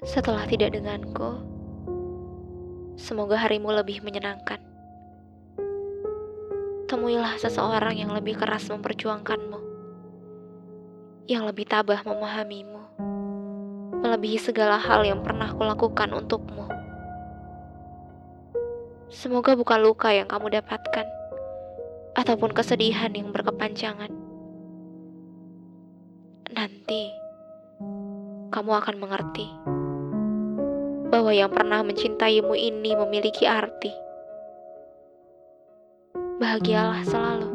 Setelah tidak denganku, semoga harimu lebih menyenangkan. Temuilah seseorang yang lebih keras memperjuangkanmu, yang lebih tabah memahamimu, melebihi segala hal yang pernah kulakukan untukmu. Semoga bukan luka yang kamu dapatkan, ataupun kesedihan yang berkepanjangan. Nanti kamu akan mengerti bahwa yang pernah mencintaimu ini memiliki arti. Bahagialah selalu.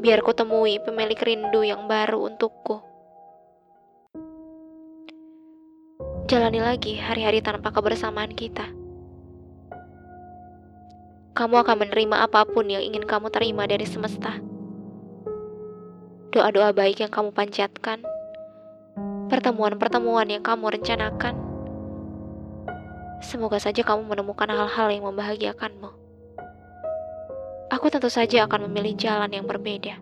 Biar ku temui pemilik rindu yang baru untukku. Jalani lagi hari-hari tanpa kebersamaan kita. Kamu akan menerima apa pun yang ingin kamu terima dari semesta. Doa-doa baik yang kamu panjatkan, pertemuan-pertemuan yang kamu rencanakan, Semoga saja kamu menemukan hal-hal yang membahagiakanmu. Aku tentu saja akan memilih jalan yang berbeda.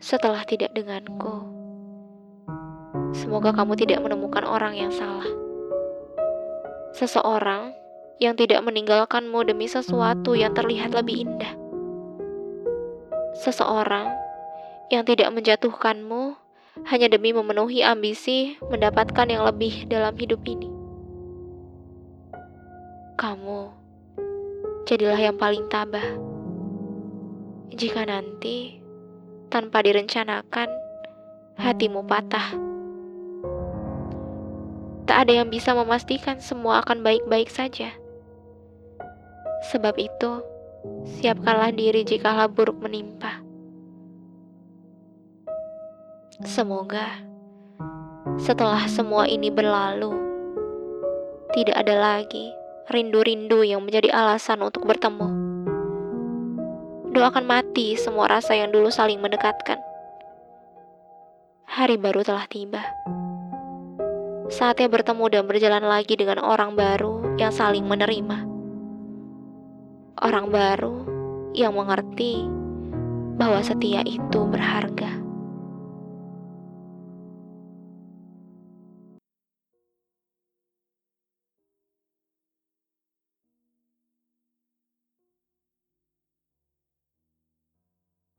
Setelah tidak denganku, semoga kamu tidak menemukan orang yang salah. Seseorang yang tidak meninggalkanmu demi sesuatu yang terlihat lebih indah. Seseorang yang tidak menjatuhkanmu hanya demi memenuhi ambisi mendapatkan yang lebih dalam hidup ini. Kamu jadilah yang paling tabah. Jika nanti tanpa direncanakan hatimu patah. Tak ada yang bisa memastikan semua akan baik-baik saja. Sebab itu, siapkanlah diri jikalau buruk menimpa. Semoga setelah semua ini berlalu, tidak ada lagi rindu-rindu yang menjadi alasan untuk bertemu. Doakan mati semua rasa yang dulu saling mendekatkan. Hari baru telah tiba. Saatnya bertemu dan berjalan lagi dengan orang baru yang saling menerima. Orang baru yang mengerti bahwa setia itu berharga.